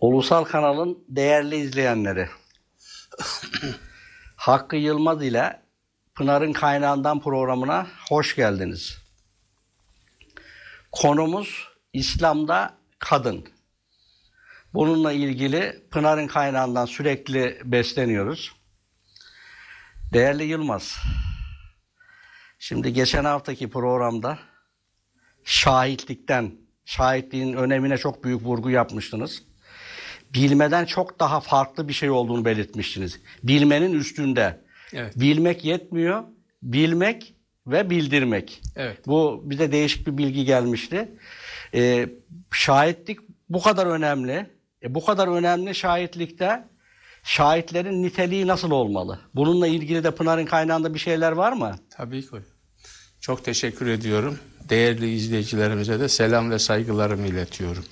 Ulusal kanalın değerli izleyenleri. Hakkı Yılmaz ile Pınar'ın Kaynağından programına hoş geldiniz. Konumuz İslam'da kadın. Bununla ilgili Pınar'ın Kaynağından sürekli besleniyoruz. Değerli Yılmaz, şimdi geçen haftaki programda şahitlikten, şahitliğin önemine çok büyük vurgu yapmıştınız. Bilmeden çok daha farklı bir şey olduğunu belirtmiştiniz. Bilmenin üstünde. Evet. Bilmek yetmiyor, bilmek ve bildirmek. Evet. Bu bize değişik bir bilgi gelmişti. Ee, şahitlik bu kadar önemli. E, bu kadar önemli şahitlikte şahitlerin niteliği nasıl olmalı? Bununla ilgili de Pınar'ın kaynağında bir şeyler var mı? Tabii ki. Çok teşekkür ediyorum. Değerli izleyicilerimize de selam ve saygılarımı iletiyorum.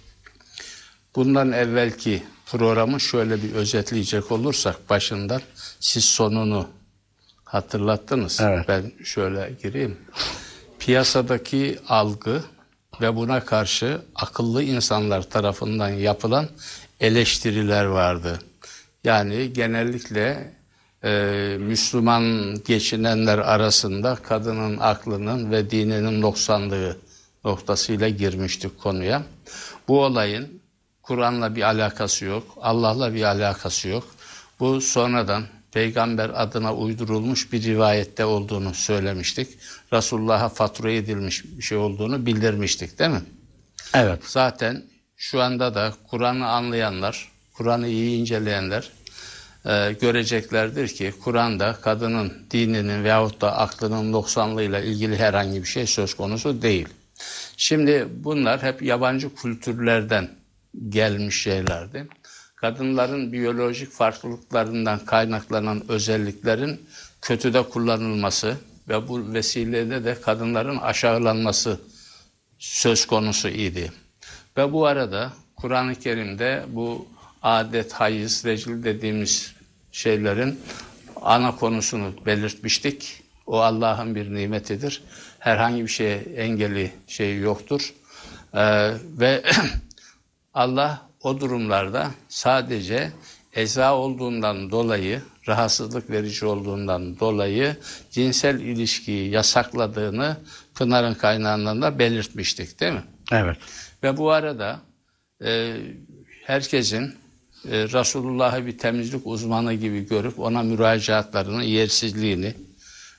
Bundan evvelki programı şöyle bir özetleyecek olursak başından siz sonunu hatırlattınız. Evet. Ben şöyle gireyim. Piyasadaki algı ve buna karşı akıllı insanlar tarafından yapılan eleştiriler vardı. Yani genellikle e, Müslüman geçinenler arasında kadının aklının ve dininin noksanlığı noktasıyla girmiştik konuya. Bu olayın Kur'an'la bir alakası yok, Allah'la bir alakası yok. Bu sonradan peygamber adına uydurulmuş bir rivayette olduğunu söylemiştik. Resulullah'a fatura edilmiş bir şey olduğunu bildirmiştik değil mi? Evet. Zaten şu anda da Kur'an'ı anlayanlar, Kur'an'ı iyi inceleyenler e, göreceklerdir ki Kur'an'da kadının dininin veyahut da aklının noksanlığıyla ilgili herhangi bir şey söz konusu değil. Şimdi bunlar hep yabancı kültürlerden gelmiş şeylerdi. Kadınların biyolojik farklılıklarından kaynaklanan özelliklerin kötüde kullanılması ve bu vesileyle de kadınların aşağılanması söz konusu idi. Ve bu arada Kur'an-ı Kerim'de bu adet, hayız, recil dediğimiz şeylerin ana konusunu belirtmiştik. O Allah'ın bir nimetidir. Herhangi bir şeye engeli şey yoktur. Ee, ve Allah o durumlarda sadece eza olduğundan dolayı, rahatsızlık verici olduğundan dolayı cinsel ilişkiyi yasakladığını Pınar'ın kaynağından da belirtmiştik değil mi? Evet. Ve bu arada e, herkesin e, Resulullah'ı bir temizlik uzmanı gibi görüp ona müracaatlarını, yersizliğini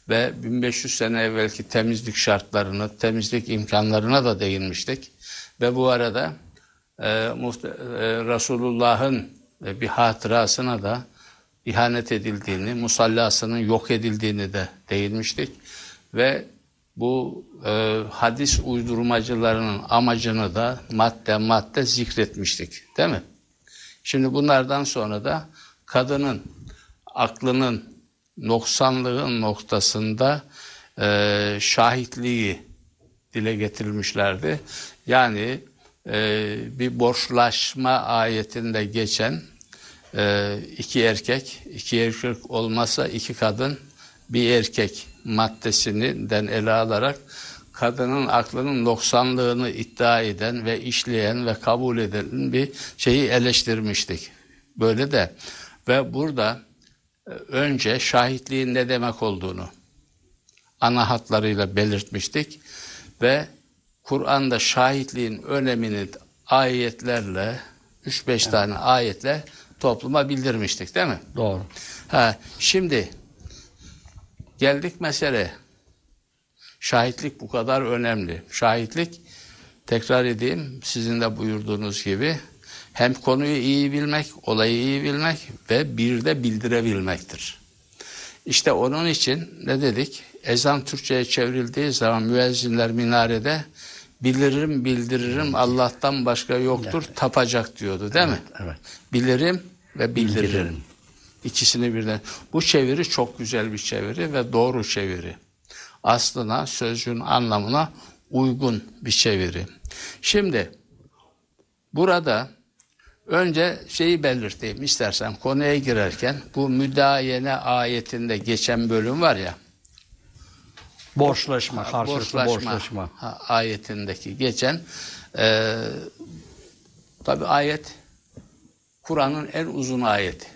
ve 1500 sene evvelki temizlik şartlarını, temizlik imkanlarına da değinmiştik. Ve bu arada e, muhte- e, Resulullah'ın e, bir hatırasına da ihanet edildiğini, musallasının yok edildiğini de değinmiştik. Ve bu e, hadis uydurmacılarının amacını da madde madde zikretmiştik. Değil mi? Şimdi bunlardan sonra da kadının aklının noksanlığı noktasında e, şahitliği dile getirilmişlerdi. Yani e, bir borçlaşma ayetinde geçen e, iki erkek, iki erkek olmasa iki kadın, bir erkek maddesinden ele alarak kadının aklının noksanlığını iddia eden ve işleyen ve kabul eden bir şeyi eleştirmiştik. Böyle de ve burada e, önce şahitliğin ne demek olduğunu ana hatlarıyla belirtmiştik ve Kur'an'da şahitliğin önemini ayetlerle 3-5 tane ayetle topluma bildirmiştik değil mi? Doğru. Ha, şimdi geldik mesele. Şahitlik bu kadar önemli. Şahitlik tekrar edeyim sizin de buyurduğunuz gibi hem konuyu iyi bilmek, olayı iyi bilmek ve bir de bildirebilmektir. İşte onun için ne dedik? Ezan Türkçe'ye çevrildiği zaman müezzinler minarede bilirim bildiririm Allah'tan başka yoktur tapacak diyordu değil mi? Evet. Bilirim ve bildiririm. Bildiririm. İkisini birden. Bu çeviri çok güzel bir çeviri ve doğru çeviri. Aslına, sözcüğün anlamına uygun bir çeviri. Şimdi burada önce şeyi belirteyim istersen konuya girerken bu müdayene ayetinde geçen bölüm var ya Borçlaşma, karşılıklı borçlaşma. ha, ayetindeki geçen e, tabi ayet Kur'an'ın en uzun ayeti.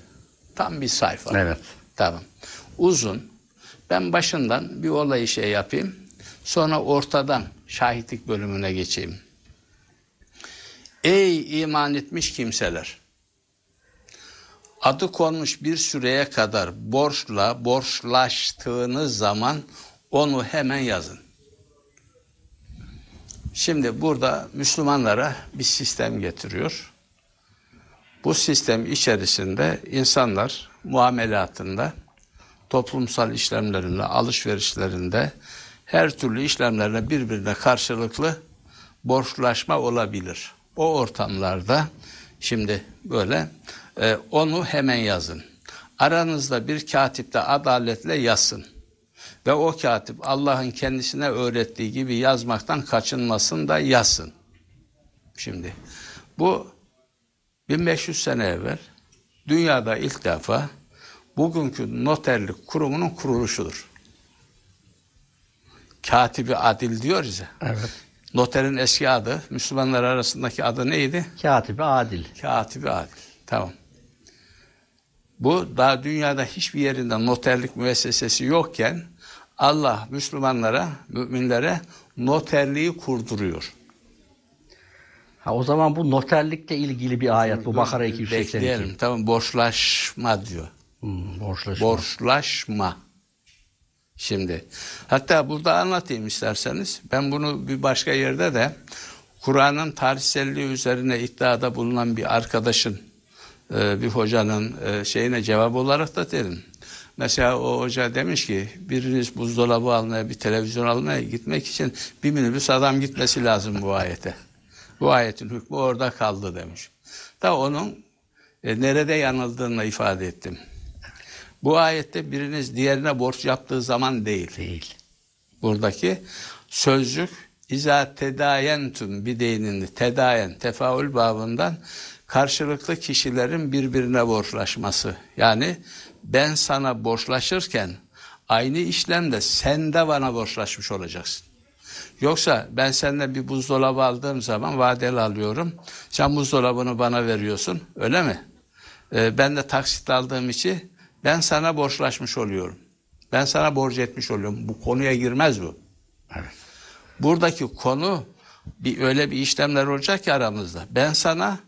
Tam bir sayfa. Evet. Tamam. Uzun. Ben başından bir olayı şey yapayım. Sonra ortadan şahitlik bölümüne geçeyim. Ey iman etmiş kimseler! Adı konmuş bir süreye kadar borçla borçlaştığınız zaman onu hemen yazın. Şimdi burada Müslümanlara bir sistem getiriyor. Bu sistem içerisinde insanlar muamelatında, toplumsal işlemlerinde, alışverişlerinde her türlü işlemlerine birbirine karşılıklı borçlaşma olabilir. O ortamlarda şimdi böyle e, onu hemen yazın. Aranızda bir katip de adaletle yazsın. Ve o katip Allah'ın kendisine öğrettiği gibi yazmaktan kaçınmasın da yazsın. Şimdi bu 1500 sene evvel dünyada ilk defa bugünkü noterlik kurumunun kuruluşudur. Katibi adil diyoruz ya. Evet. Noterin eski adı, Müslümanlar arasındaki adı neydi? Katibi adil. Katibi adil. Tamam. Bu daha dünyada hiçbir yerinde noterlik müessesesi yokken Allah Müslümanlara, müminlere noterliği kurduruyor. Ha, o zaman bu noterlikle ilgili bir ayet bu Bakara 282. Bekleyelim. Tamam borçlaşma diyor. Hmm, borçlaşma. Borçlaşma. Şimdi hatta burada anlatayım isterseniz. Ben bunu bir başka yerde de Kur'an'ın tarihselliği üzerine iddiada bulunan bir arkadaşın e, bir hocanın e, şeyine cevap olarak da dedim. Mesela o hoca demiş ki biriniz buzdolabı almaya bir televizyon almaya gitmek için bir minibüs adam gitmesi lazım bu ayete. Bu ayetin hükmü orada kaldı demiş. Da onun e, nerede yanıldığını ifade ettim. Bu ayette biriniz diğerine borç yaptığı zaman değil. Değil. Buradaki sözcük İza tedayentum bideynini tedayen tefaül babından karşılıklı kişilerin birbirine borçlaşması. Yani ben sana borçlaşırken aynı işlemde sen de bana borçlaşmış olacaksın. Yoksa ben senden bir buzdolabı aldığım zaman vadeli alıyorum. Sen buzdolabını bana veriyorsun. Öyle mi? Ee, ben de taksit aldığım için ben sana borçlaşmış oluyorum. Ben sana borç etmiş oluyorum. Bu konuya girmez bu. Evet. Buradaki konu bir öyle bir işlemler olacak ki aramızda. Ben sana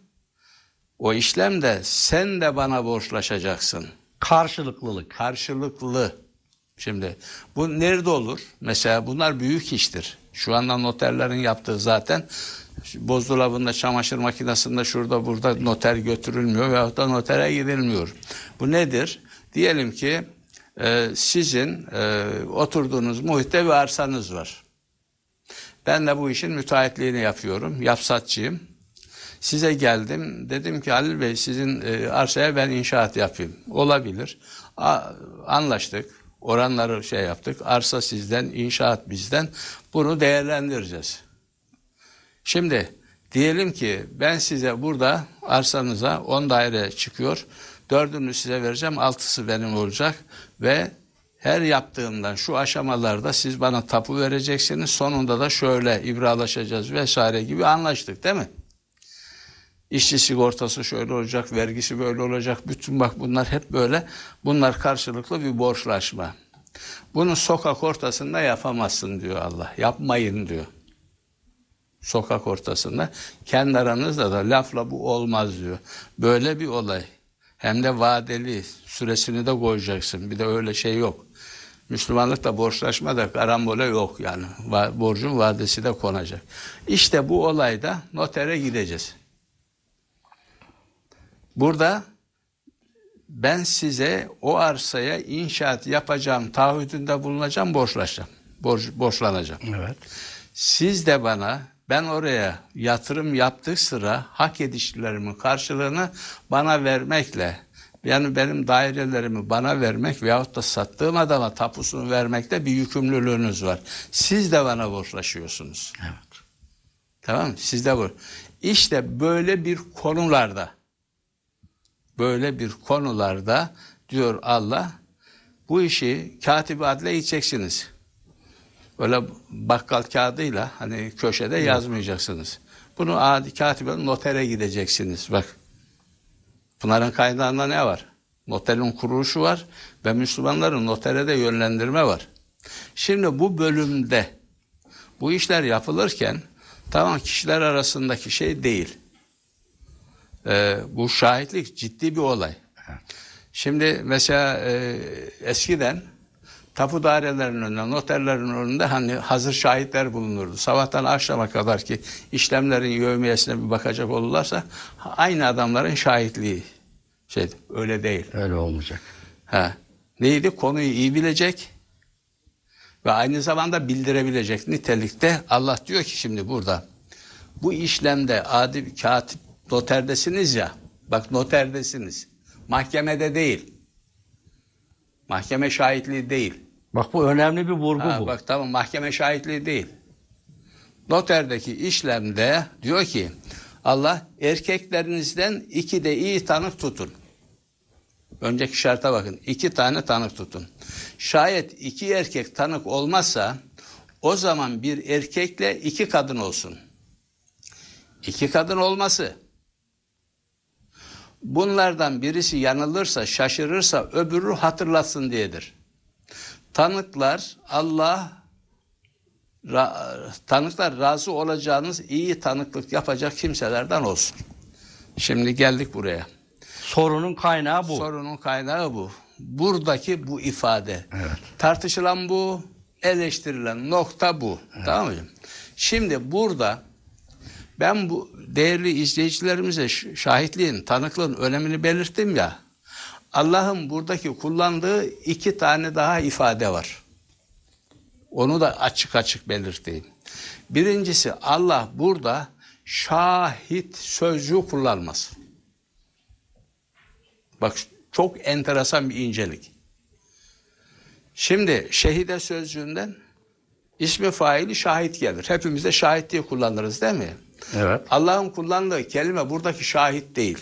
o işlemde sen de bana borçlaşacaksın. Karşılıklılık. Karşılıklı. Şimdi bu nerede olur? Mesela bunlar büyük iştir. Şu anda noterlerin yaptığı zaten buzdolabında, çamaşır makinesinde şurada burada noter götürülmüyor veyahut da notere gidilmiyor. Bu nedir? Diyelim ki e, sizin e, oturduğunuz muhitte bir arsanız var. Ben de bu işin müteahhitliğini yapıyorum. Yapsatçıyım. Size geldim. Dedim ki Halil Bey sizin e, arsaya ben inşaat yapayım. Olabilir. Anlaştık. Oranları şey yaptık. Arsa sizden, inşaat bizden. Bunu değerlendireceğiz. Şimdi diyelim ki ben size burada arsanıza 10 daire çıkıyor. Dördünü size vereceğim. Altısı benim olacak. Ve her yaptığımdan şu aşamalarda siz bana tapu vereceksiniz. Sonunda da şöyle ibralaşacağız vesaire gibi anlaştık değil mi? İşçi sigortası şöyle olacak, vergisi böyle olacak. Bütün bak bunlar hep böyle. Bunlar karşılıklı bir borçlaşma. Bunu sokak ortasında yapamazsın diyor Allah. Yapmayın diyor. Sokak ortasında. Kendi aranızda da lafla bu olmaz diyor. Böyle bir olay. Hem de vadeli süresini de koyacaksın. Bir de öyle şey yok. Müslümanlıkta borçlaşma da karambole yok yani. Borcun vadesi de konacak. İşte bu olayda notere gideceğiz. Burada ben size o arsaya inşaat yapacağım, taahhüdünde bulunacağım, borçlaşacağım. Borç, borçlanacağım. Evet. Siz de bana ben oraya yatırım yaptığı sıra hak edişlerimin karşılığını bana vermekle yani benim dairelerimi bana vermek veyahut da sattığım adama tapusunu vermekte bir yükümlülüğünüz var. Siz de bana borçlaşıyorsunuz. Evet. Tamam mı? Siz de bu. İşte böyle bir konularda böyle bir konularda diyor Allah bu işi katip adle gideceksiniz. Öyle bakkal kağıdıyla hani köşede yazmayacaksınız. Bunu adi katibe notere gideceksiniz. Bak Pınar'ın kaynağında ne var? Noterin kuruluşu var ve Müslümanların notere de yönlendirme var. Şimdi bu bölümde bu işler yapılırken tamam kişiler arasındaki şey değil. Ee, bu şahitlik ciddi bir olay. Şimdi mesela e, eskiden tapu dairelerinin önünde, noterlerin önünde hani hazır şahitler bulunurdu. Sabahtan akşama kadar ki işlemlerin yövmiyesine bir bakacak olurlarsa aynı adamların şahitliği şey öyle değil. Öyle olmayacak. Ha. Neydi? Konuyu iyi bilecek ve aynı zamanda bildirebilecek nitelikte Allah diyor ki şimdi burada bu işlemde adi bir katip noterdesiniz ya bak noterdesiniz mahkemede değil mahkeme şahitliği değil Bak bu önemli bir vurgu Ha, bu. bak tamam mahkeme şahitliği değil noterdeki işlemde diyor ki Allah erkeklerinizden iki de iyi tanık tutun Önceki şarta bakın. iki tane tanık tutun. Şayet iki erkek tanık olmazsa o zaman bir erkekle iki kadın olsun. İki kadın olması. Bunlardan birisi yanılırsa, şaşırırsa öbürü hatırlatsın diyedir. Tanıklar Allah ra- tanıklar razı olacağınız iyi tanıklık yapacak kimselerden olsun. Şimdi geldik buraya. Sorunun kaynağı bu. Sorunun kaynağı bu. Buradaki bu ifade. Evet. Tartışılan bu, eleştirilen nokta bu. Tamam mı? Şimdi burada ben bu değerli izleyicilerimize şahitliğin, tanıklığın önemini belirttim ya. Allah'ın buradaki kullandığı iki tane daha ifade var. Onu da açık açık belirteyim. Birincisi Allah burada şahit sözcüğü kullanmaz. Bak çok enteresan bir incelik. Şimdi şehide sözcüğünden ismi faili şahit gelir. Hepimiz de şahit diye kullanırız değil mi? Evet. Allah'ın kullandığı kelime buradaki şahit değil.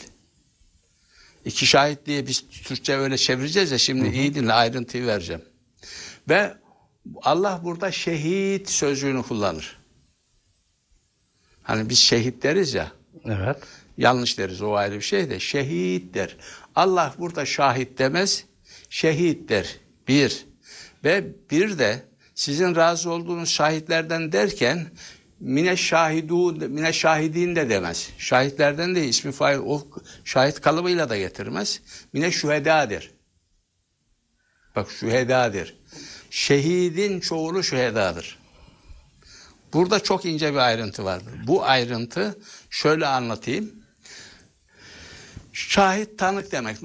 İki şahit diye biz Türkçe öyle çevireceğiz ya şimdi iyi dinle ayrıntıyı vereceğim. Ve Allah burada şehit sözcüğünü kullanır. Hani biz şehit deriz ya. Evet. Yanlış deriz o ayrı bir şey de şehit der. Allah burada şahit demez, şehit der. Bir. Ve bir de sizin razı olduğunuz şahitlerden derken mine şahidu mine şahidin de demez. Şahitlerden de ismi fail o şahit kalıbıyla da getirmez. Mine şühedadır. Bak şühedadır. Şehidin çoğulu şühedadır. Burada çok ince bir ayrıntı vardır. Bu ayrıntı şöyle anlatayım. Şahit tanık demek.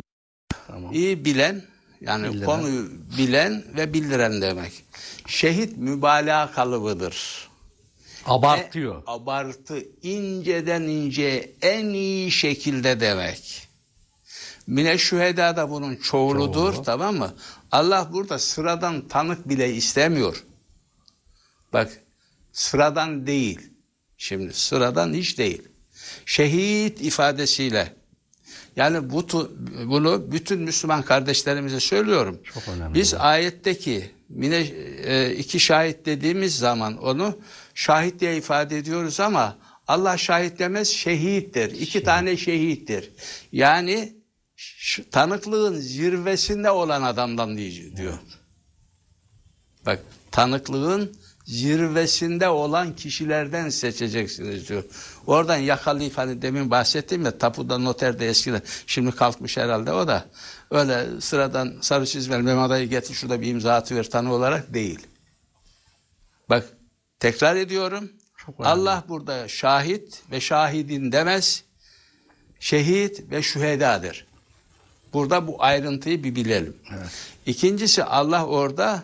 Tamam. İyi bilen yani Bildiren. konuyu bilen ve bildiren demek. Şehit mübalağa kalıbıdır. Abartıyor. E, abartı inceden inceye en iyi şekilde demek. Mine şüheda da bunun çoğuludur Çoğulu. tamam mı? Allah burada sıradan tanık bile istemiyor. Bak sıradan değil. Şimdi sıradan hiç değil. Şehit ifadesiyle yani bu bunu bütün Müslüman kardeşlerimize söylüyorum. Çok önemli Biz bu. ayetteki mine e, iki şahit dediğimiz zaman onu şahit diye ifade ediyoruz ama Allah şahit demez şehittir. İki tane şehittir. Yani tanıklığın zirvesinde olan adamdan diyor. Bak tanıklığın zirvesinde olan kişilerden seçeceksiniz diyor. Oradan yakalayıp hani demin bahsettim ya tapuda noterde eskiden şimdi kalkmış herhalde o da öyle sıradan sarı çizmeli Mehmet Adayı getir şurada bir imza atıver tanı olarak değil. Bak tekrar ediyorum. Allah burada şahit ve şahidin demez. Şehit ve şühedadır. Burada bu ayrıntıyı bir bilelim. Evet. İkincisi Allah orada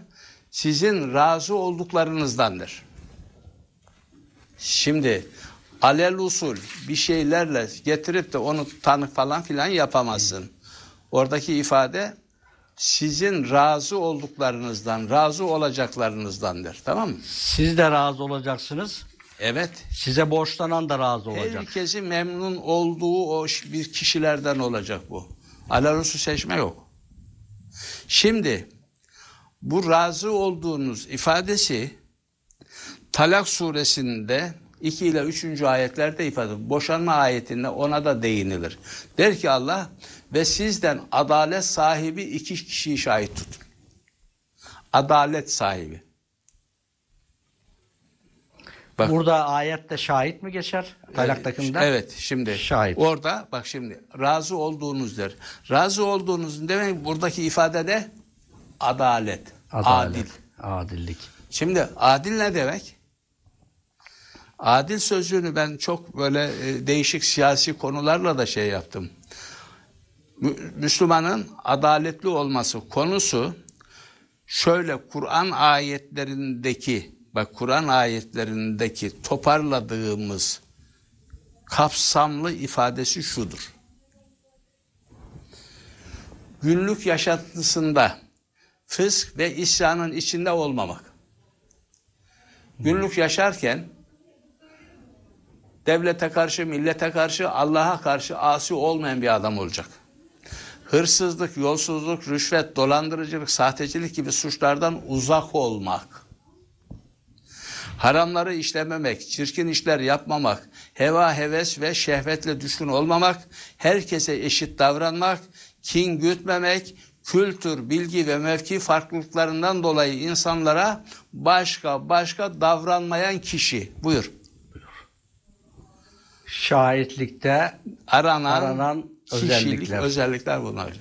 sizin razı olduklarınızdandır. Şimdi alel usul bir şeylerle getirip de onu tanık falan filan yapamazsın. Oradaki ifade sizin razı olduklarınızdan, razı olacaklarınızdandır. Tamam mı? Siz de razı olacaksınız. Evet. Size borçlanan da razı olacak. Herkesi memnun olduğu o bir kişilerden olacak bu. Alel usul seçme yok. Şimdi bu razı olduğunuz ifadesi Talak suresinde 2 ile 3. ayetlerde ifade Boşanma ayetinde ona da değinilir. Der ki Allah ve sizden adalet sahibi iki kişiyi şahit tutun. Adalet sahibi. Bak. Burada ayette şahit mi geçer? Talaktakinde. Evet şimdi Şahit. orada bak şimdi razı olduğunuz der. Razı olduğunuz demek buradaki ifade de adalet, Adalet, adil. Adillik. Şimdi adil ne demek? Adil sözcüğünü ben çok böyle e, değişik siyasi konularla da şey yaptım. Mü- Müslümanın adaletli olması konusu şöyle Kur'an ayetlerindeki bak Kur'an ayetlerindeki toparladığımız kapsamlı ifadesi şudur. Günlük yaşantısında fısk ve isyanın içinde olmamak. Günlük yaşarken devlete karşı, millete karşı, Allah'a karşı asi olmayan bir adam olacak. Hırsızlık, yolsuzluk, rüşvet, dolandırıcılık, sahtecilik gibi suçlardan uzak olmak. Haramları işlememek, çirkin işler yapmamak, heva, heves ve şehvetle düşkün olmamak, herkese eşit davranmak, kin gütmemek, kültür, bilgi ve mevki farklılıklarından dolayı insanlara başka başka davranmayan kişi. Buyur. Şahitlikte Aranan, Aranan kişilik, özellikler. özellikler bunlar.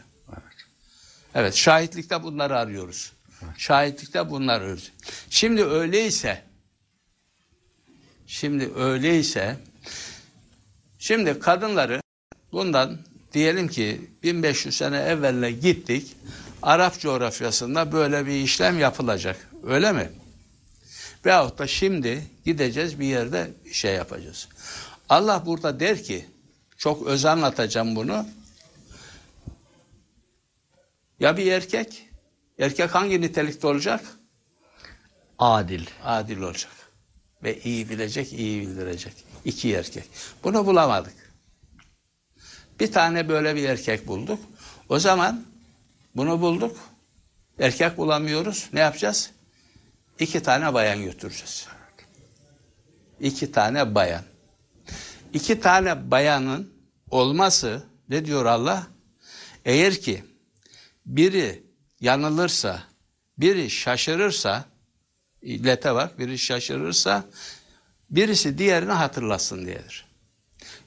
Evet. şahitlikte bunları arıyoruz. Şahitlikte bunlar arıyoruz. Şimdi öyleyse şimdi öyleyse şimdi kadınları bundan diyelim ki 1500 sene evvelle gittik. Arap coğrafyasında böyle bir işlem yapılacak. Öyle mi? Veyahut da şimdi gideceğiz bir yerde bir şey yapacağız. Allah burada der ki, çok öz anlatacağım bunu. Ya bir erkek, erkek hangi nitelikte olacak? adil. Adil olacak. Ve iyi bilecek, iyi bildirecek. İki erkek. Bunu bulamadık. Bir tane böyle bir erkek bulduk. O zaman bunu bulduk. Erkek bulamıyoruz. Ne yapacağız? İki tane bayan götüreceğiz. İki tane bayan. İki tane bayanın olması ne diyor Allah? Eğer ki biri yanılırsa, biri şaşırırsa, illete bak, biri şaşırırsa, birisi diğerini hatırlasın diyedir.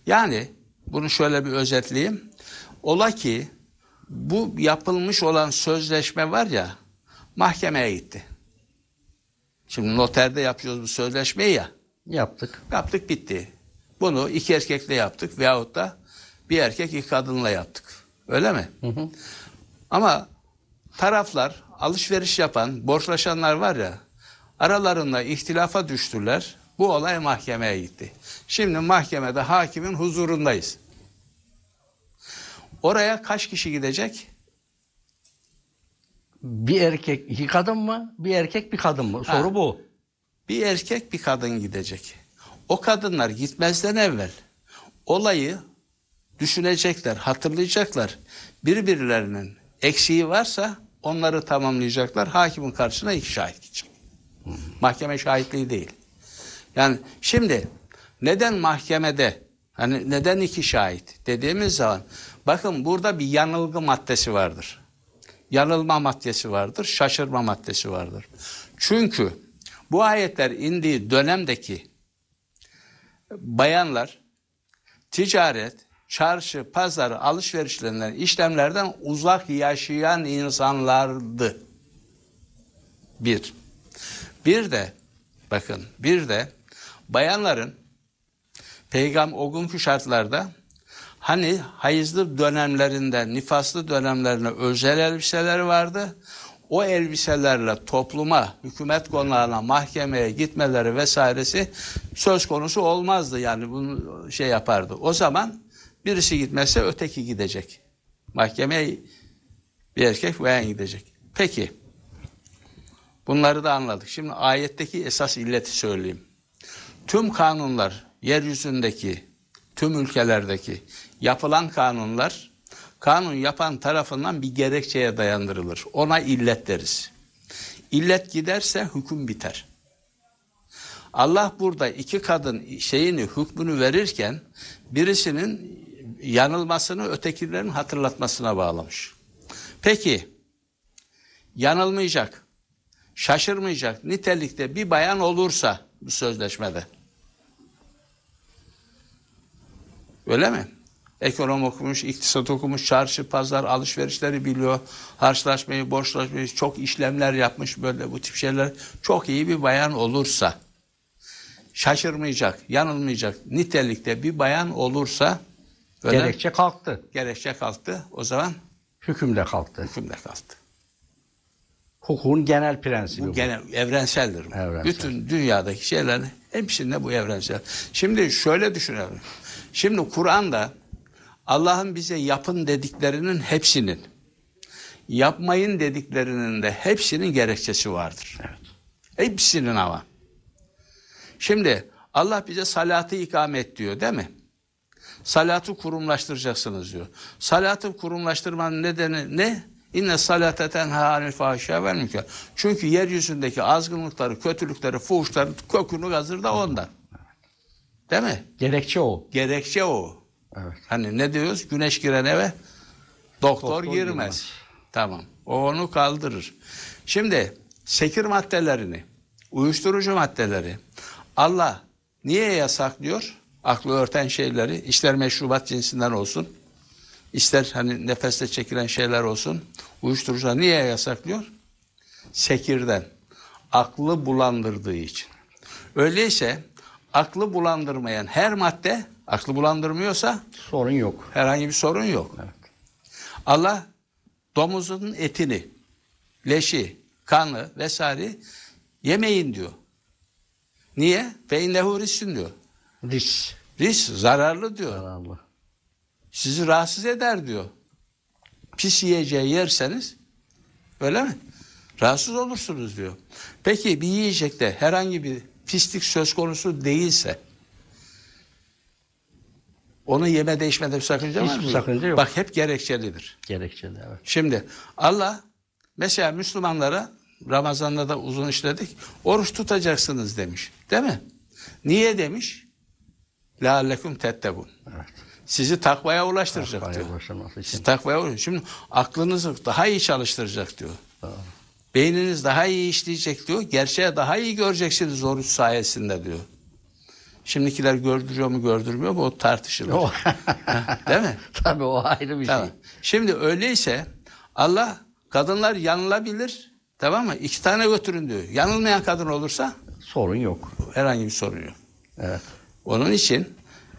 Yani bunu şöyle bir özetleyeyim. Ola ki bu yapılmış olan sözleşme var ya, mahkemeye gitti. Şimdi noterde yapıyoruz bu sözleşmeyi ya. Yaptık. Yaptık bitti. Bunu iki erkekle yaptık veyahut da bir erkek iki kadınla yaptık. Öyle mi? Hı hı. Ama taraflar alışveriş yapan, borçlaşanlar var ya aralarında ihtilafa düştüler. Bu olay mahkemeye gitti. Şimdi mahkemede hakimin huzurundayız. Oraya kaç kişi gidecek? Bir erkek iki kadın mı? Bir erkek bir kadın mı? Soru Ha. bu. Bir erkek bir kadın gidecek. O kadınlar gitmezden evvel olayı düşünecekler, hatırlayacaklar. Birbirlerinin eksiği varsa onları tamamlayacaklar. Hakimin karşısına iki şahit gidecek. Mahkeme şahitliği değil. Yani şimdi neden mahkemede hani neden iki şahit dediğimiz zaman bakın burada bir yanılgı maddesi vardır. Yanılma maddesi vardır, şaşırma maddesi vardır. Çünkü bu ayetler indiği dönemdeki bayanlar ticaret, çarşı, pazar, alışverişlerinden, işlemlerden uzak yaşayan insanlardı. Bir. Bir de bakın bir de bayanların peygamber o günkü şartlarda hani hayızlı dönemlerinde, nifaslı dönemlerinde özel elbiseleri vardı. O elbiselerle topluma, hükümet konularına, mahkemeye gitmeleri vesairesi söz konusu olmazdı. Yani bunu şey yapardı. O zaman birisi gitmezse öteki gidecek. Mahkemeye bir erkek bayan gidecek. Peki. Bunları da anladık. Şimdi ayetteki esas illeti söyleyeyim. Tüm kanunlar, yeryüzündeki, tüm ülkelerdeki yapılan kanunlar, kanun yapan tarafından bir gerekçeye dayandırılır. Ona illet deriz. İllet giderse hüküm biter. Allah burada iki kadın şeyini hükmünü verirken birisinin yanılmasını ötekilerin hatırlatmasına bağlamış. Peki yanılmayacak, şaşırmayacak nitelikte bir bayan olursa bu sözleşmede. Öyle mi? Ekonom okumuş, iktisat okumuş, çarşı, pazar, alışverişleri biliyor. Harçlaşmayı, borçlaşmayı, çok işlemler yapmış böyle bu tip şeyler. Çok iyi bir bayan olursa, şaşırmayacak, yanılmayacak nitelikte bir bayan olursa öyle Gerekçe kalktı. gerekçe kalktı. O zaman Hüküm de kalktı. hüküm de kalktı. Hukukun genel prensibi bu. Bu genel evrenseldir. bu. Evrensel. Bütün dünyadaki şeylerin hepsinde bu evrensel. Şimdi şöyle düşünelim. Şimdi Kur'an'da Allah'ın bize yapın dediklerinin hepsinin yapmayın dediklerinin de hepsinin gerekçesi vardır. Evet. Hepsinin ama. Şimdi Allah bize salatı ikame et diyor değil mi? Salatı kurumlaştıracaksınız diyor. Salatı kurumlaştırmanın nedeni ne? İnne salate tenha anil fahişe vel münker. Çünkü yeryüzündeki azgınlıkları, kötülükleri, fuhuşları kökünü hazır da ondan. Değil mi? Gerekçe o. Gerekçe o. Evet. Hani ne diyoruz? Güneş giren eve doktor, Doktor girmez. girmez. Tamam. O onu kaldırır. Şimdi sekir maddelerini, uyuşturucu maddeleri Allah niye yasaklıyor? Aklı örten şeyleri, ister meşrubat cinsinden olsun, ister hani nefeste çekilen şeyler olsun, uyuşturucular niye yasaklıyor? Sekirden. Aklı bulandırdığı için. Öyleyse aklı bulandırmayan her madde aklı bulandırmıyorsa Sorun yok. herhangi bir sorun yok. Evet. Allah domuzun etini, leşi, kanı vesaire yemeyin diyor. Niye? Fe innehu rissun diyor. Ris. Ris zararlı diyor. Zararlı. Sizi rahatsız eder diyor. Pis yiyeceği yerseniz öyle mi? Rahatsız olursunuz diyor. Peki bir yiyecekte herhangi bir pislik söz konusu değilse onu yeme değişmede bir sakınca var Hiçbir mı? sakınca yok. Bak hep gerekçelidir. Gerekçeli evet. Şimdi Allah mesela Müslümanlara Ramazan'da da uzun işledik. Oruç tutacaksınız demiş. Değil mi? Niye demiş? Leallekum tettegun. Evet. Sizi takvaya ulaştıracak Takvaya diyor. için. Sizi takvaya ulaştıracak. Şimdi aklınızı daha iyi çalıştıracak diyor. Doğru. Beyniniz daha iyi işleyecek diyor. Gerçeğe daha iyi göreceksiniz oruç sayesinde diyor. Şimdikiler gördürüyor mu gördürmüyor mu o tartışılır. O- Değil mi? Tabii o ayrı bir Tamam. şey. Şimdi öyleyse Allah kadınlar yanılabilir. Tamam mı? İki tane götürün diyor. Yanılmayan kadın olursa Sorun yok. herhangi bir sorun yok. Evet. Onun için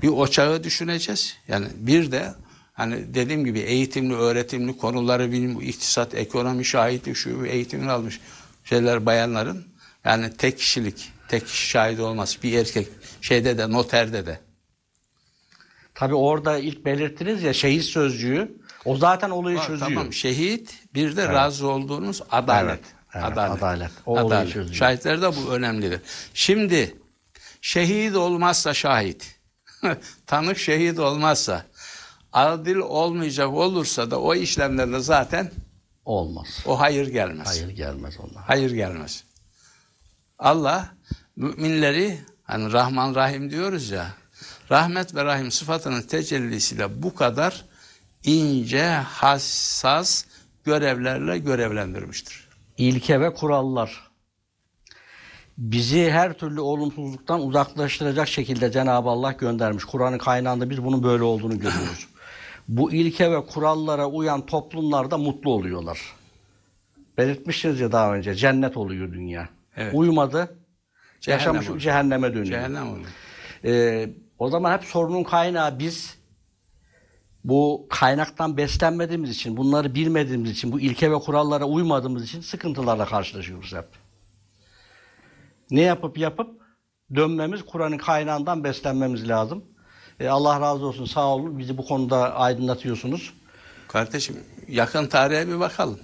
bir ocağı düşüneceğiz. Yani bir de hani dediğim gibi eğitimli, öğretimli konuları bilim, iktisat, ekonomi, şahitlik, şu eğitimini almış şeyler bayanların yani tek kişilik, tek kişi şahit olması bir erkek şeyde de noterde de. Tabii orada ilk belirttiniz ya şehit sözcüğü. O zaten olayı Var, çözüyor. Tamam şehit bir de razı olduğunuz adalet. Evet, evet, adalet. O olayı çözüyor. Şahitlerde bu önemlidir. Şimdi şehit olmazsa şahit, tanık şehit olmazsa, adil olmayacak olursa da o işlemlerine zaten Olmaz. o hayır gelmez. Hayır gelmez onlar. Hayır gelmez. Allah müminleri hani Rahman Rahim diyoruz ya rahmet ve rahim sıfatının tecellisiyle bu kadar ince, hassas görevlerle görevlendirmiştir. İlke ve kurallar. Bizi her türlü olumsuzluktan uzaklaştıracak şekilde Cenab-ı Allah göndermiş. Kur'an'ın kaynağında biz bunun böyle olduğunu görüyoruz. Bu ilke ve kurallara uyan toplumlar da mutlu oluyorlar. Belirtmiştiniz ya daha önce cennet oluyor dünya. Evet. Uymadı. Cehennem yaşamış oluyor. cehenneme dönüyor. Cehennem olur. Ee, o zaman hep sorunun kaynağı biz bu kaynaktan beslenmediğimiz için, bunları bilmediğimiz için, bu ilke ve kurallara uymadığımız için sıkıntılarla karşılaşıyoruz hep. Ne yapıp yapıp dönmemiz, Kur'an'ın kaynağından beslenmemiz lazım. Ee, Allah razı olsun, sağ olun. Bizi bu konuda aydınlatıyorsunuz. Kardeşim yakın tarihe bir bakalım.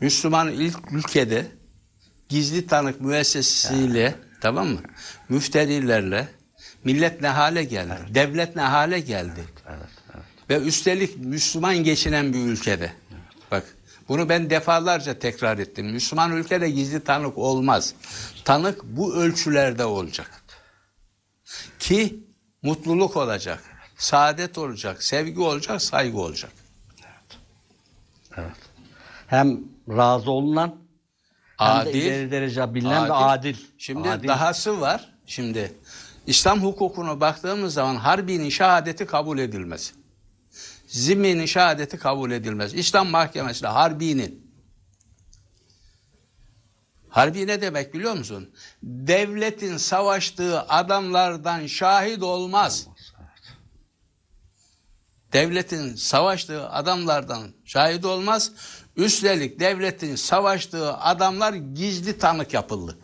Müslüman ilk ülkede gizli tanık müessesesiyle tamam mı? Müfterilerle millet ne hale geldi? Devlet ne hale geldi? Evet, evet. Ve üstelik Müslüman geçinen bir ülkede. Bak Bunu ben defalarca tekrar ettim. Müslüman ülkede gizli tanık olmaz. Tanık bu ölçülerde olacak. Ki mutluluk olacak, saadet olacak, sevgi olacak, saygı olacak. Evet. Hem razı olunan hem de Adil, ileri derece bilinen ve adil. adil. Şimdi Adil. dahası var. Şimdi İslam hukukuna baktığımız zaman harbinin şehadeti kabul edilmez. Zimminin şehadeti kabul edilmez. İslam mahkemesinde harbinin. Harbi ne demek biliyor musun? Devletin savaştığı adamlardan şahit olmaz. Devletin savaştığı adamlardan şahit olmaz. Üstelik devletin savaştığı adamlar gizli tanık yapıldı.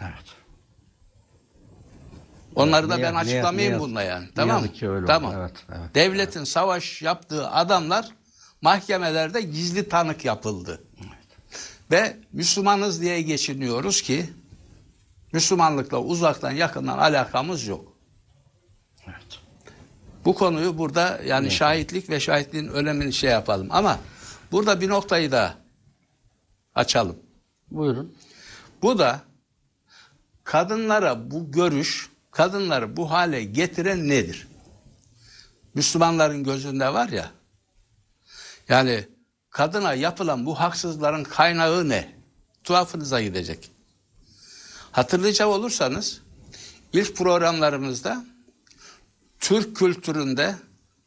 Evet. Onları da Ne- ben açıklamayayım ne- bununla yani. Tamam mı? Tamam. Evet, evet. Devletin savaş yaptığı adamlar mahkemelerde gizli tanık yapıldı. Ve Müslümanız diye geçiniyoruz ki Müslümanlıkla uzaktan yakından alakamız yok. Evet. Bu konuyu burada yani şahitlik ve şahitliğin önemini şey yapalım. Ama burada bir noktayı da açalım. Buyurun. Bu da kadınlara bu görüş, kadınları bu hale getiren nedir? Müslümanların gözünde var ya, yani kadına yapılan bu haksızların kaynağı ne? Tuhafınıza gidecek. Hatırlayacak olursanız, ilk programlarımızda Türk kültüründe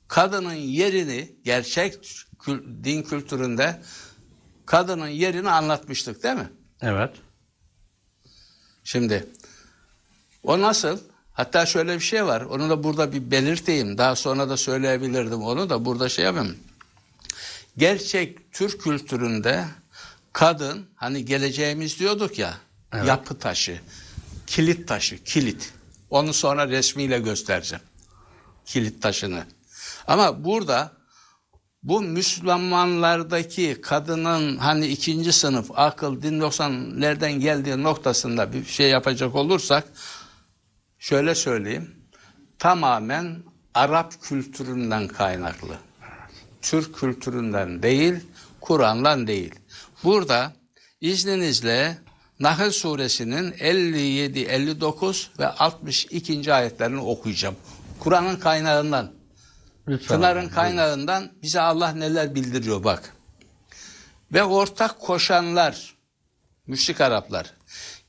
kadının yerini, gerçek kül- din kültüründe kadının yerini anlatmıştık değil mi? Evet. Şimdi o nasıl? Hatta şöyle bir şey var. Onu da burada bir belirteyim. Daha sonra da söyleyebilirdim onu da burada şey yapayım. Gerçek Türk kültüründe kadın hani geleceğimiz diyorduk ya Evet. yapı taşı, kilit taşı, kilit. Onu sonra resmiyle göstereceğim. Kilit taşını. Ama burada bu Müslümanlardaki kadının hani ikinci sınıf akıl, din nereden geldiği noktasında bir şey yapacak olursak şöyle söyleyeyim. Tamamen Arap kültüründen kaynaklı. Türk kültüründen değil, Kur'an'dan değil. Burada izninizle Nahl suresinin 57, 59 ve 62. ayetlerini okuyacağım. Kur'an'ın kaynağından. Lütfen. Pınar'ın kaynağından bize Allah neler bildiriyor bak. Ve ortak koşanlar, müşrik Araplar,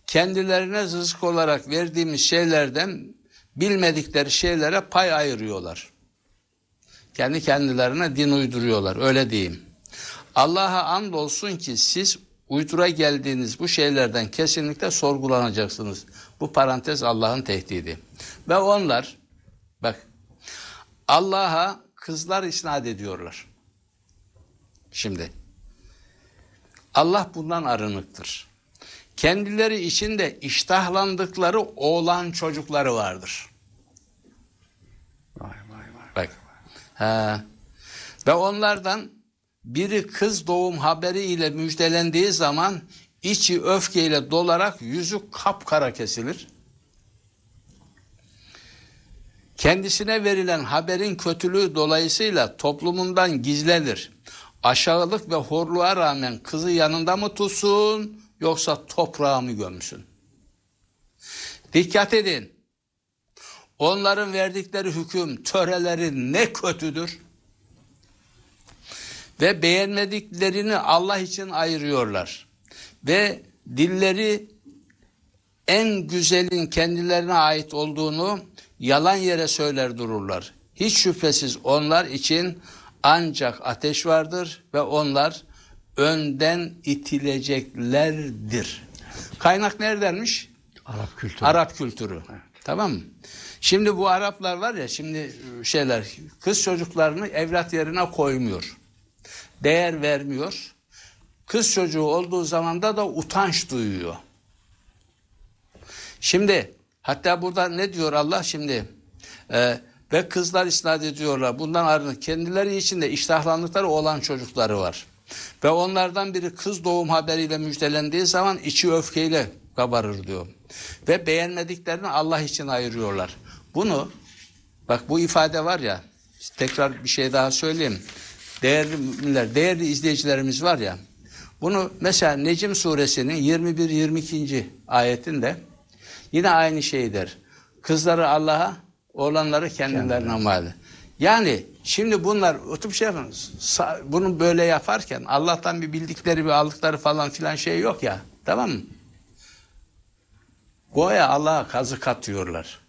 kendilerine rızık olarak verdiğimiz şeylerden bilmedikleri şeylere pay ayırıyorlar. Kendi kendilerine din uyduruyorlar, öyle diyeyim. Allah'a andolsun ki siz uydura geldiğiniz bu şeylerden kesinlikle sorgulanacaksınız. Bu parantez Allah'ın tehdidi. Ve onlar, bak Allah'a kızlar isnat ediyorlar. Şimdi Allah bundan arınıktır. Kendileri içinde iştahlandıkları oğlan çocukları vardır. Vay vay vay. Bak. Ha. Ve onlardan biri kız doğum haberiyle müjdelendiği zaman içi öfkeyle dolarak yüzü kapkara kesilir. Kendisine verilen haberin kötülüğü dolayısıyla toplumundan gizlenir. Aşağılık ve horluğa rağmen kızı yanında mı tutsun yoksa toprağa mı gömsün? Dikkat edin. Onların verdikleri hüküm, töreleri ne kötüdür. Ve beğenmediklerini Allah için ayırıyorlar. Ve dilleri en güzelin kendilerine ait olduğunu yalan yere söyler dururlar. Hiç şüphesiz onlar için ancak ateş vardır ve onlar önden itileceklerdir. Kaynak neredenmiş? Arap kültürü. Arap kültürü. Tamam mı? Şimdi bu Araplar var ya şimdi şeyler kız çocuklarını evlat yerine koymuyor. Değer vermiyor. Kız çocuğu olduğu zamanda da utanç duyuyor. Şimdi hatta burada ne diyor Allah şimdi? Ee, ve kızlar isnat ediyorlar. Bundan arınık. Kendileri içinde iştahlandıkları olan çocukları var. Ve onlardan biri kız doğum haberiyle müjdelendiği zaman içi öfkeyle kabarır diyor. Ve beğenmediklerini Allah için ayırıyorlar. Bunu bak bu ifade var ya tekrar bir şey daha söyleyeyim. değerli değerli izleyicilerimiz var ya. Bunu mesela Necim suresinin 21-22. ayetinde yine aynı şey der. Kızları Allah'a, oğlanları kendilerine mal. Yani şimdi bunlar oturup şey yapın, bunu böyle yaparken Allah'tan bir bildikleri bir aldıkları falan filan şey yok ya. Tamam mı? Goya Allah'a kazık atıyorlar.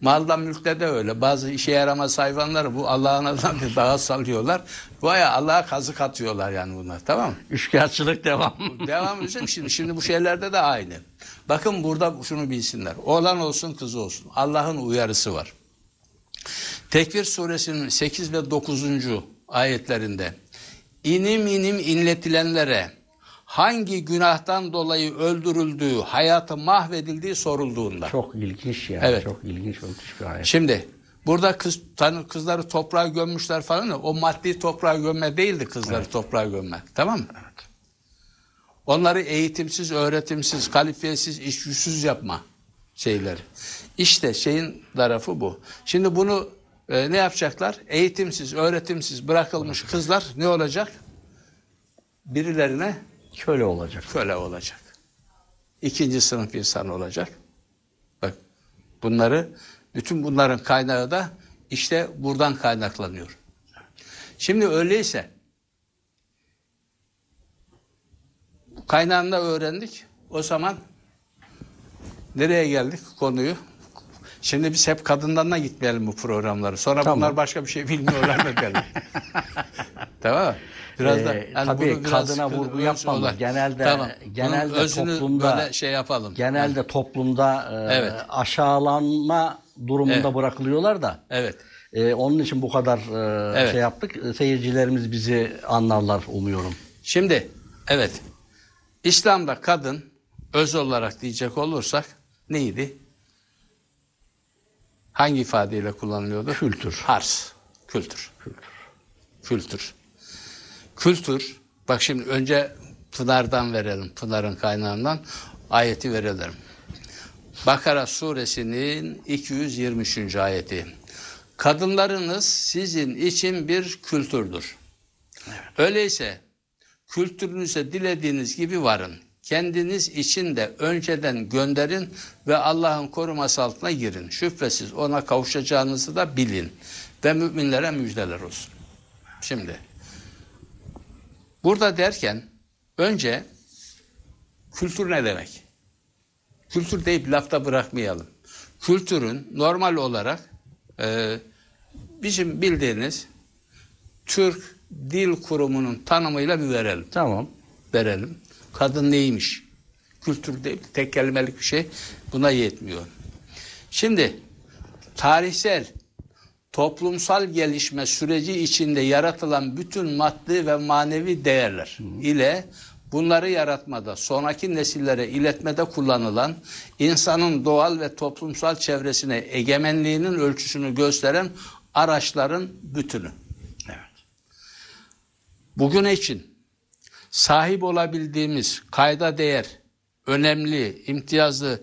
Malda mülkte de öyle. Bazı işe yaramaz hayvanları bu Allah'ın adına bir dağa salıyorlar. Goya Allah'a kazık atıyorlar yani bunlar. Tamam mı? Üçkağıtçılık devam. Devam edeceğim şimdi. Şimdi bu şeylerde de aynı. Bakın burada şunu bilsinler. Oğlan olsun kız olsun. Allah'ın uyarısı var. Tekvir suresinin 8 ve 9. ayetlerinde inim inim inletilenlere hangi günahtan dolayı öldürüldüğü, hayatı mahvedildiği sorulduğunda. Çok ilginç yani. Evet. Çok ilginç müthiş bir ayet. Şimdi burada kız tanı kızları toprağa gömmüşler falan ya, o maddi toprağa gömme değildi kızları toprağa gömmek. Tamam mı? Onları eğitimsiz, öğretimsiz, kalifiyesiz, iş güçsüz yapma şeyleri. İşte şeyin tarafı bu. Şimdi bunu e, ne yapacaklar? Eğitimsiz, öğretimsiz bırakılmış kızlar ne olacak? Birilerine Köle olacak. köle olacak. İkinci sınıf insan olacak. Bak bunları bütün bunların kaynağı da işte buradan kaynaklanıyor. Şimdi öyleyse kaynağını öğrendik. O zaman nereye geldik konuyu? Şimdi biz hep kadından da gitmeyelim bu programları. Sonra Tamam. bunlar başka bir şey bilmiyorlar mı tamam mı? Biraz da Ee, yani tabii biraz kadına vurgu yapmamız. olarak- Genelde- Tamam. genelde Bunun toplumda- böyle şey yapalım. Genelde toplumda e, Evet. aşağılanma durumunda Evet. bırakılıyorlar da. Evet. e, onun için bu kadar e, Evet. şey yaptık. E, Seyircilerimiz bizi anlarlar umuyorum. Şimdi evet. İslam'da kadın öz olarak diyecek olursak neydi? Hangi ifadeyle kullanılıyordu? Kültür. Hars. Kültür. Kültür. Kültür. Bak şimdi önce Pınar'dan verelim. Pınar'ın kaynağından ayeti verelim. Bakara suresinin 223. ayeti. Kadınlarınız sizin için bir kültürdür. Öyleyse kültürünüze dilediğiniz gibi varın. Kendiniz için de önceden gönderin ve Allah'ın koruması altına girin. Şüphesiz ona kavuşacağınızı da bilin. Ve müminlere müjdeler olsun. Şimdi burada derken önce kültür ne demek? Kültür deyip lafta bırakmayalım. Kültürün normal olarak e, bizim bildiğiniz Türk Dil Kurumu'nun tanımıyla bir verelim. Tamam. Verelim. Kadın neymiş? Kültür değil, tek kelimelik bir şey. Buna yetmiyor. Şimdi tarihsel, toplumsal gelişme süreci içinde yaratılan bütün maddi ve manevi değerler ile bunları yaratmada, sonraki nesillere iletmede kullanılan insanın doğal ve toplumsal çevresine egemenliğinin ölçüsünü gösteren araçların bütünü. Evet. Bugün için sahip olabildiğimiz kayda değer, önemli, imtiyazlı,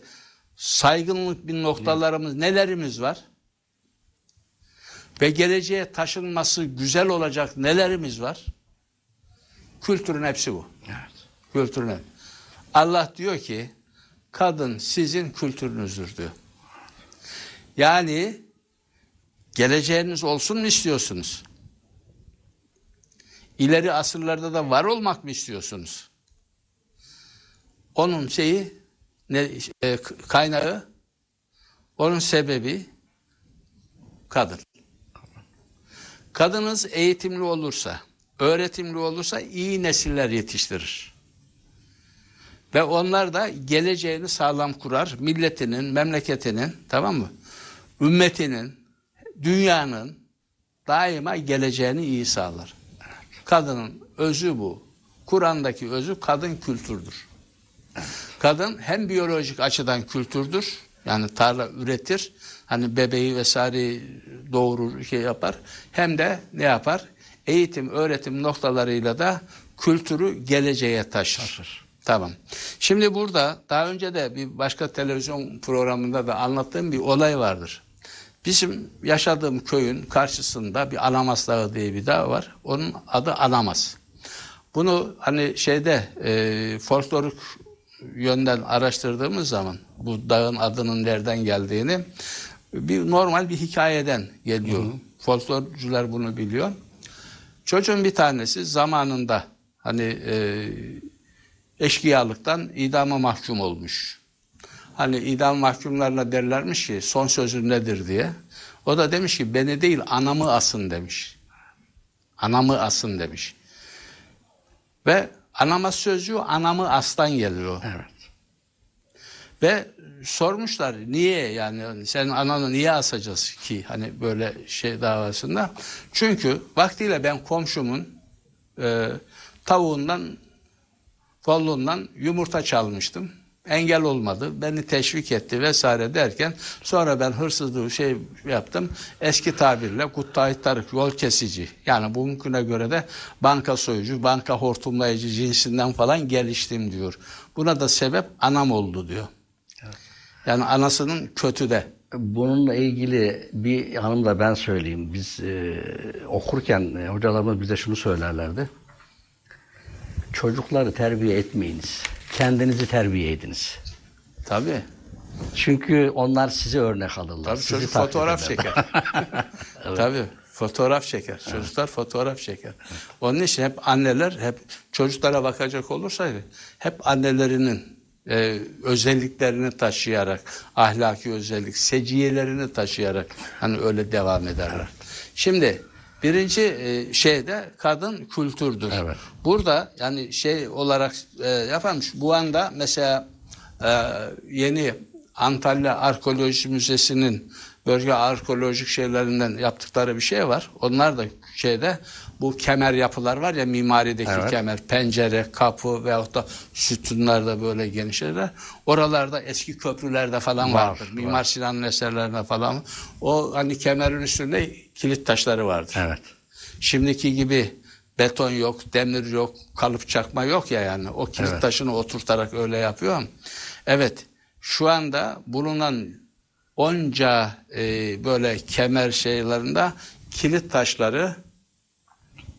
saygınlık bir noktalarımız, nelerimiz var? Ve geleceğe taşınması güzel olacak nelerimiz var? Kültürün hepsi bu. Evet. Kültürün hepsi. Allah diyor ki, kadın sizin kültürünüzdür diyor. Yani geleceğiniz olsun mu istiyorsunuz? İleri asırlarda da var olmak mı istiyorsunuz? Onun şeyi ne e, kaynağı onun sebebi kadın. Kadınız eğitimli olursa, öğretimli olursa iyi nesiller yetiştirir. Ve onlar da geleceğini sağlam kurar. Milletinin, memleketinin, tamam mı? Ümmetinin, dünyanın daima geleceğini iyi sağlar. Kadının özü bu. Kur'an'daki özü kadın kültürdür. Kadın hem biyolojik açıdan kültürdür. Yani tarla üretir. Hani bebeği vesaire doğurur, şey yapar. Hem de ne yapar? Eğitim, öğretim noktalarıyla da kültürü geleceğe taşır. Tamam. Şimdi burada daha önce de bir başka televizyon programında da anlattığım bir olay vardır. Bizim yaşadığım köyün karşısında bir Anamas Dağı diye bir dağ var. Onun adı Anamas. Bunu hani şeyde e, folklorik yönden araştırdığımız zaman bu dağın adının nereden geldiğini bir normal bir hikayeden geliyor. Folklorcular bunu biliyor. Çocuğun bir tanesi zamanında hani e, eşkıyalıktan idama mahkum olmuş. Hani idam mahkumlarına derlermiş ki son sözün nedir diye. O da demiş ki beni değil anamı asın demiş. Anamı asın demiş. Ve anama sözcüğü anamı astan geliyor. Evet. Ve sormuşlar niye yani sen ananı niye asacağız ki hani böyle şey davasında. Çünkü vaktiyle ben komşumun e, tavuğundan kolluğundan yumurta çalmıştım. Engel olmadı. Beni teşvik etti vesaire derken sonra ben hırsızlığı şey yaptım. Eski tabirle guttayı tarık yol kesici. Yani bugünküne göre de banka soyucu, banka hortumlayıcı cinsinden falan geliştim diyor. Buna da sebep anam oldu diyor. Yani anasının kötü de. Bununla ilgili bir hanım da ben söyleyeyim. Biz e, okurken e, hocalarımız bize şunu söylerlerdi. Çocukları terbiye etmeyiniz. Kendinizi terbiye ediniz. Tabii. Çünkü onlar size örnek alırlar. Tabii sizi çocuk fotoğraf ederler. çeker. Tabii fotoğraf çeker. Çocuklar fotoğraf çeker. Onun için hep anneler hep çocuklara bakacak olursaydı hep annelerinin e, özelliklerini taşıyarak ahlaki özellik, seciyelerini taşıyarak hani öyle devam ederler. Şimdi birinci e, şeyde kadın kültürdür. Evet. Burada yani şey olarak e, yaparmış. Bu anda mesela e, yeni Antalya Arkeoloji Müzesi'nin bölge arkeolojik şeylerinden yaptıkları bir şey var. Onlar da şeyde bu kemer yapılar var ya mimarideki Evet. kemer, pencere, kapı veyahut da sütunlarda böyle geniş şeyler. Oralarda eski köprülerde falan Var, vardır. var. Mimar Sinan'ın eserlerinde falan. O hani kemerin üstünde kilit taşları vardır. Evet. Şimdiki gibi beton yok, demir yok, kalıp çakma yok ya yani. O kilit Evet. taşını oturtarak öyle yapıyor. Evet, şu anda bulunan onca e, böyle kemer şeylerinde kilit taşları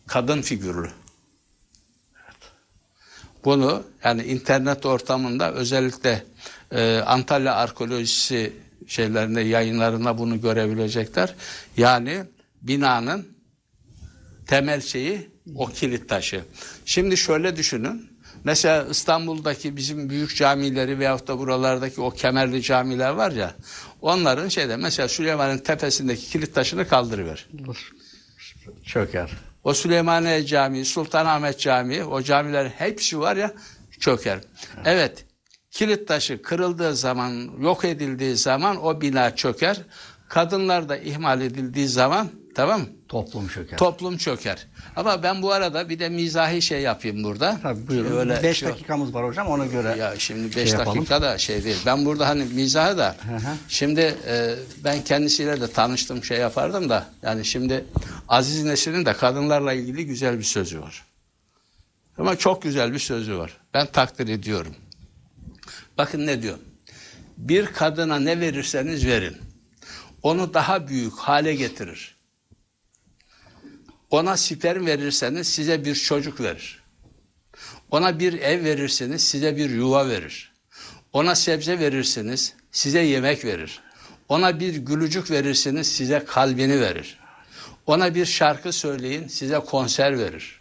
kadın figürlü. Bunu yani internet ortamında özellikle e, Antalya arkeolojisi şeylerinde yayınlarında bunu görebilecekler. Yani binanın temel şeyi o kilit taşı. Şimdi şöyle düşünün. Mesela İstanbul'daki bizim büyük camileri veyahut da buralardaki o kemerli camiler var ya onların şeyde mesela Süleyman'ın tepesindeki kilit taşını kaldırıver. Çöker. O Süleymaniye Camii, Sultanahmet Camii, o camilerin hepsi var ya çöker. Evet, kilit taşı kırıldığı zaman, yok edildiği zaman o bina çöker. Kadınlar da ihmal edildiği zaman, tamam mı? Toplum çöker. Toplum çöker. Ama ben bu arada bir de mizahi şey yapayım burada. Tabii buyurun. Öyle 5 şey- dakikamız var hocam ona göre. ya şimdi şey 5 yapalım. dakika da şey değil. Ben burada hani mizahı da hı. şimdi e, ben kendisiyle de tanıştım şey yapardım da yani şimdi Aziz Nesin'in de kadınlarla ilgili güzel bir sözü var. Ama çok güzel bir sözü var. Ben takdir ediyorum. Bakın ne diyor. Bir kadına ne verirseniz verin. Onu daha büyük hale getirir. Ona sperm verirseniz size bir çocuk verir. Ona bir ev verirseniz size bir yuva verir. Ona sebze verirseniz size yemek verir. Ona bir gülücük verirseniz size kalbini verir. Ona bir şarkı söyleyin size konser verir.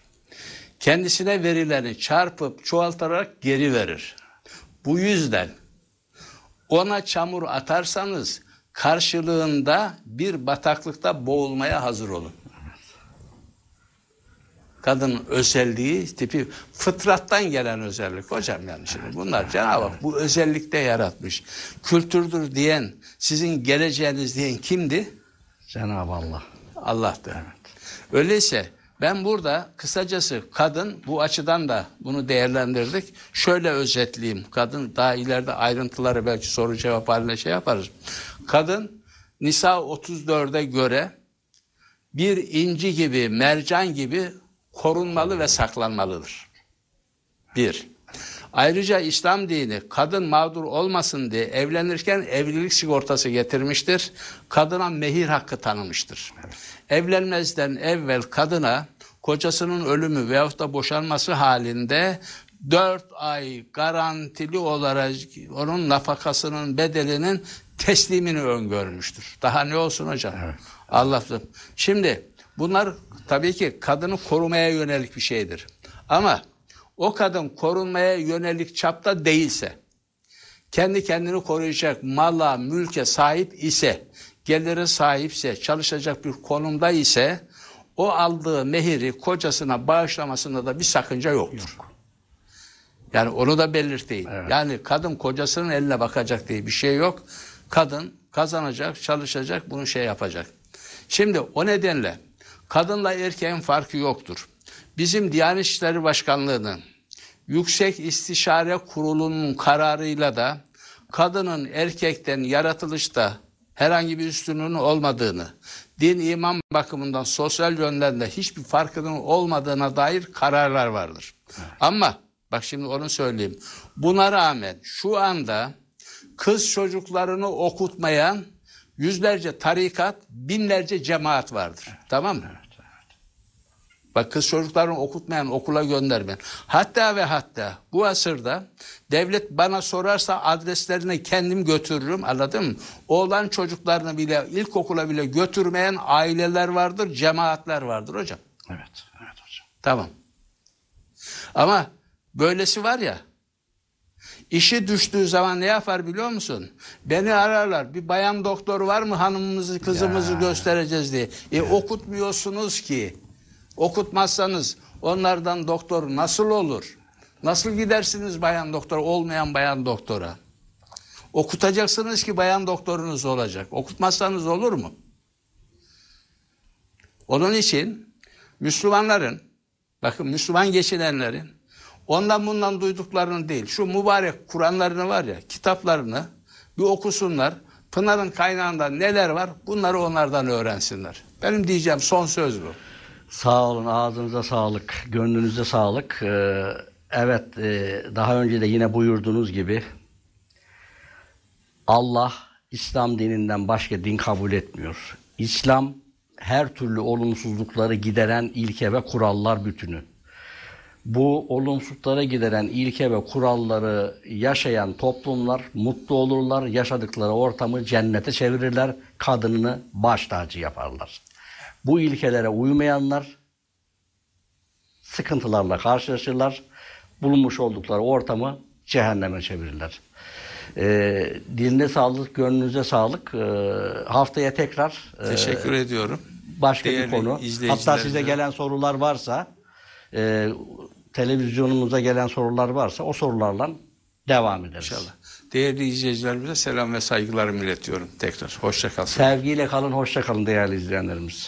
Kendisine verileni çarpıp çoğaltarak geri verir. Bu yüzden ona çamur atarsanız karşılığında bir bataklıkta boğulmaya hazır olun. Kadının özelliği tipi fıtrattan gelen özellik hocam yani şimdi bunlar Cenab-ı Hak bu özellikte yaratmış. Kültürdür diyen sizin geleceğiniz diyen kimdi? Cenab-ı Allah. Allah'tı. Öyleyse ben burada kısacası kadın bu açıdan da bunu değerlendirdik. Şöyle özetleyeyim. Kadın daha ileride ayrıntıları belki soru cevap haline şey yaparız. Kadın Nisa 34'e göre bir inci gibi, mercan gibi korunmalı ve saklanmalıdır. Bir. Ayrıca İslam dini kadın mağdur olmasın diye evlenirken evlilik sigortası getirmiştir. Kadına mehir hakkı tanımıştır. Evlenmezden evvel kadına kocasının ölümü veyahut da boşanması halinde 4 ay garantili olarak onun nafakasının bedelinin teslimini öngörmüştür. Daha ne olsun hocam? Allah'ım. Şimdi bunlar tabii ki kadını korumaya yönelik bir şeydir. Ama o kadın korunmaya yönelik çapta değilse, kendi kendini koruyacak mala, mülke sahip ise, geliri sahipse, çalışacak bir konumda ise o aldığı mehiri kocasına bağışlamasında da bir sakınca yoktur. Yani onu da belirteyim. Yani kadın kocasının eline bakacak diye bir şey yok. Kadın kazanacak, çalışacak, bunu şey yapacak. Şimdi o nedenle kadınla erkeğin farkı yoktur. Bizim Diyanet İşleri Başkanlığı'nın Yüksek İstişare Kurulu'nun kararıyla da kadının erkekten yaratılışta herhangi bir üstünlüğünün olmadığını, din iman bakımından sosyal yönden de hiçbir farkının olmadığına dair kararlar vardır. Ama bak şimdi onu söyleyeyim. Buna rağmen şu anda kız çocuklarını okutmayan yüzlerce tarikat, binlerce cemaat vardır. Tamam mı? Bak kız çocuklarını okutmayan, okula göndermeyen. Hatta ve hatta bu asırda devlet bana sorarsa adreslerine kendim götürürüm anladın mı? Oğlan çocuklarını bile ilkokula bile götürmeyen aileler vardır, cemaatler vardır hocam. Evet, evet hocam. Tamam. Ama böylesi var ya işi düştüğü zaman ne yapar biliyor musun? Beni ararlar. Bir bayan doktor var mı hanımımızı kızımızı göstereceğiz diye. E okutmuyorsunuz ki. Okutmazsanız onlardan doktor nasıl olur? Nasıl gidersiniz bayan doktor olmayan bayan doktora? Okutacaksınız ki bayan doktorunuz olacak. Okutmazsanız olur mu? Onun için Müslümanların, bakın Müslüman geçinenlerin ondan bundan duyduklarını değil, şu mübarek Kur'anlarını var ya, kitaplarını bir okusunlar. Pınar'ın kaynağında neler var bunları onlardan öğrensinler. Benim diyeceğim son söz bu. Sağ olun, ağzınıza sağlık, gönlünüze sağlık. Ee, evet, e, daha önce de yine buyurduğunuz gibi Allah İslam dininden başka din kabul etmiyor. İslam her türlü olumsuzlukları gideren ilke ve kurallar bütünü. Bu olumsuzluklara gideren ilke ve kuralları yaşayan toplumlar mutlu olurlar, yaşadıkları ortamı cennete çevirirler, kadınını baş tacı yaparlar. Bu ilkelere uymayanlar sıkıntılarla karşılaşırlar, bulunmuş oldukları ortamı cehenneme çevirirler. Ee, diline sağlık, gönlünüze sağlık. Ee, haftaya tekrar e, Teşekkür ediyorum. başka bir Değerli konu. Hatta size gelen sorular varsa, e, televizyonumuza gelen sorular varsa o sorularla devam ederiz. İnşallah. Değerli izleyicilerimize selam ve saygılarımı iletiyorum tekrar. Hoşça kalsın. Sevgiyle kalın, hoşça kalın değerli izleyenlerimiz.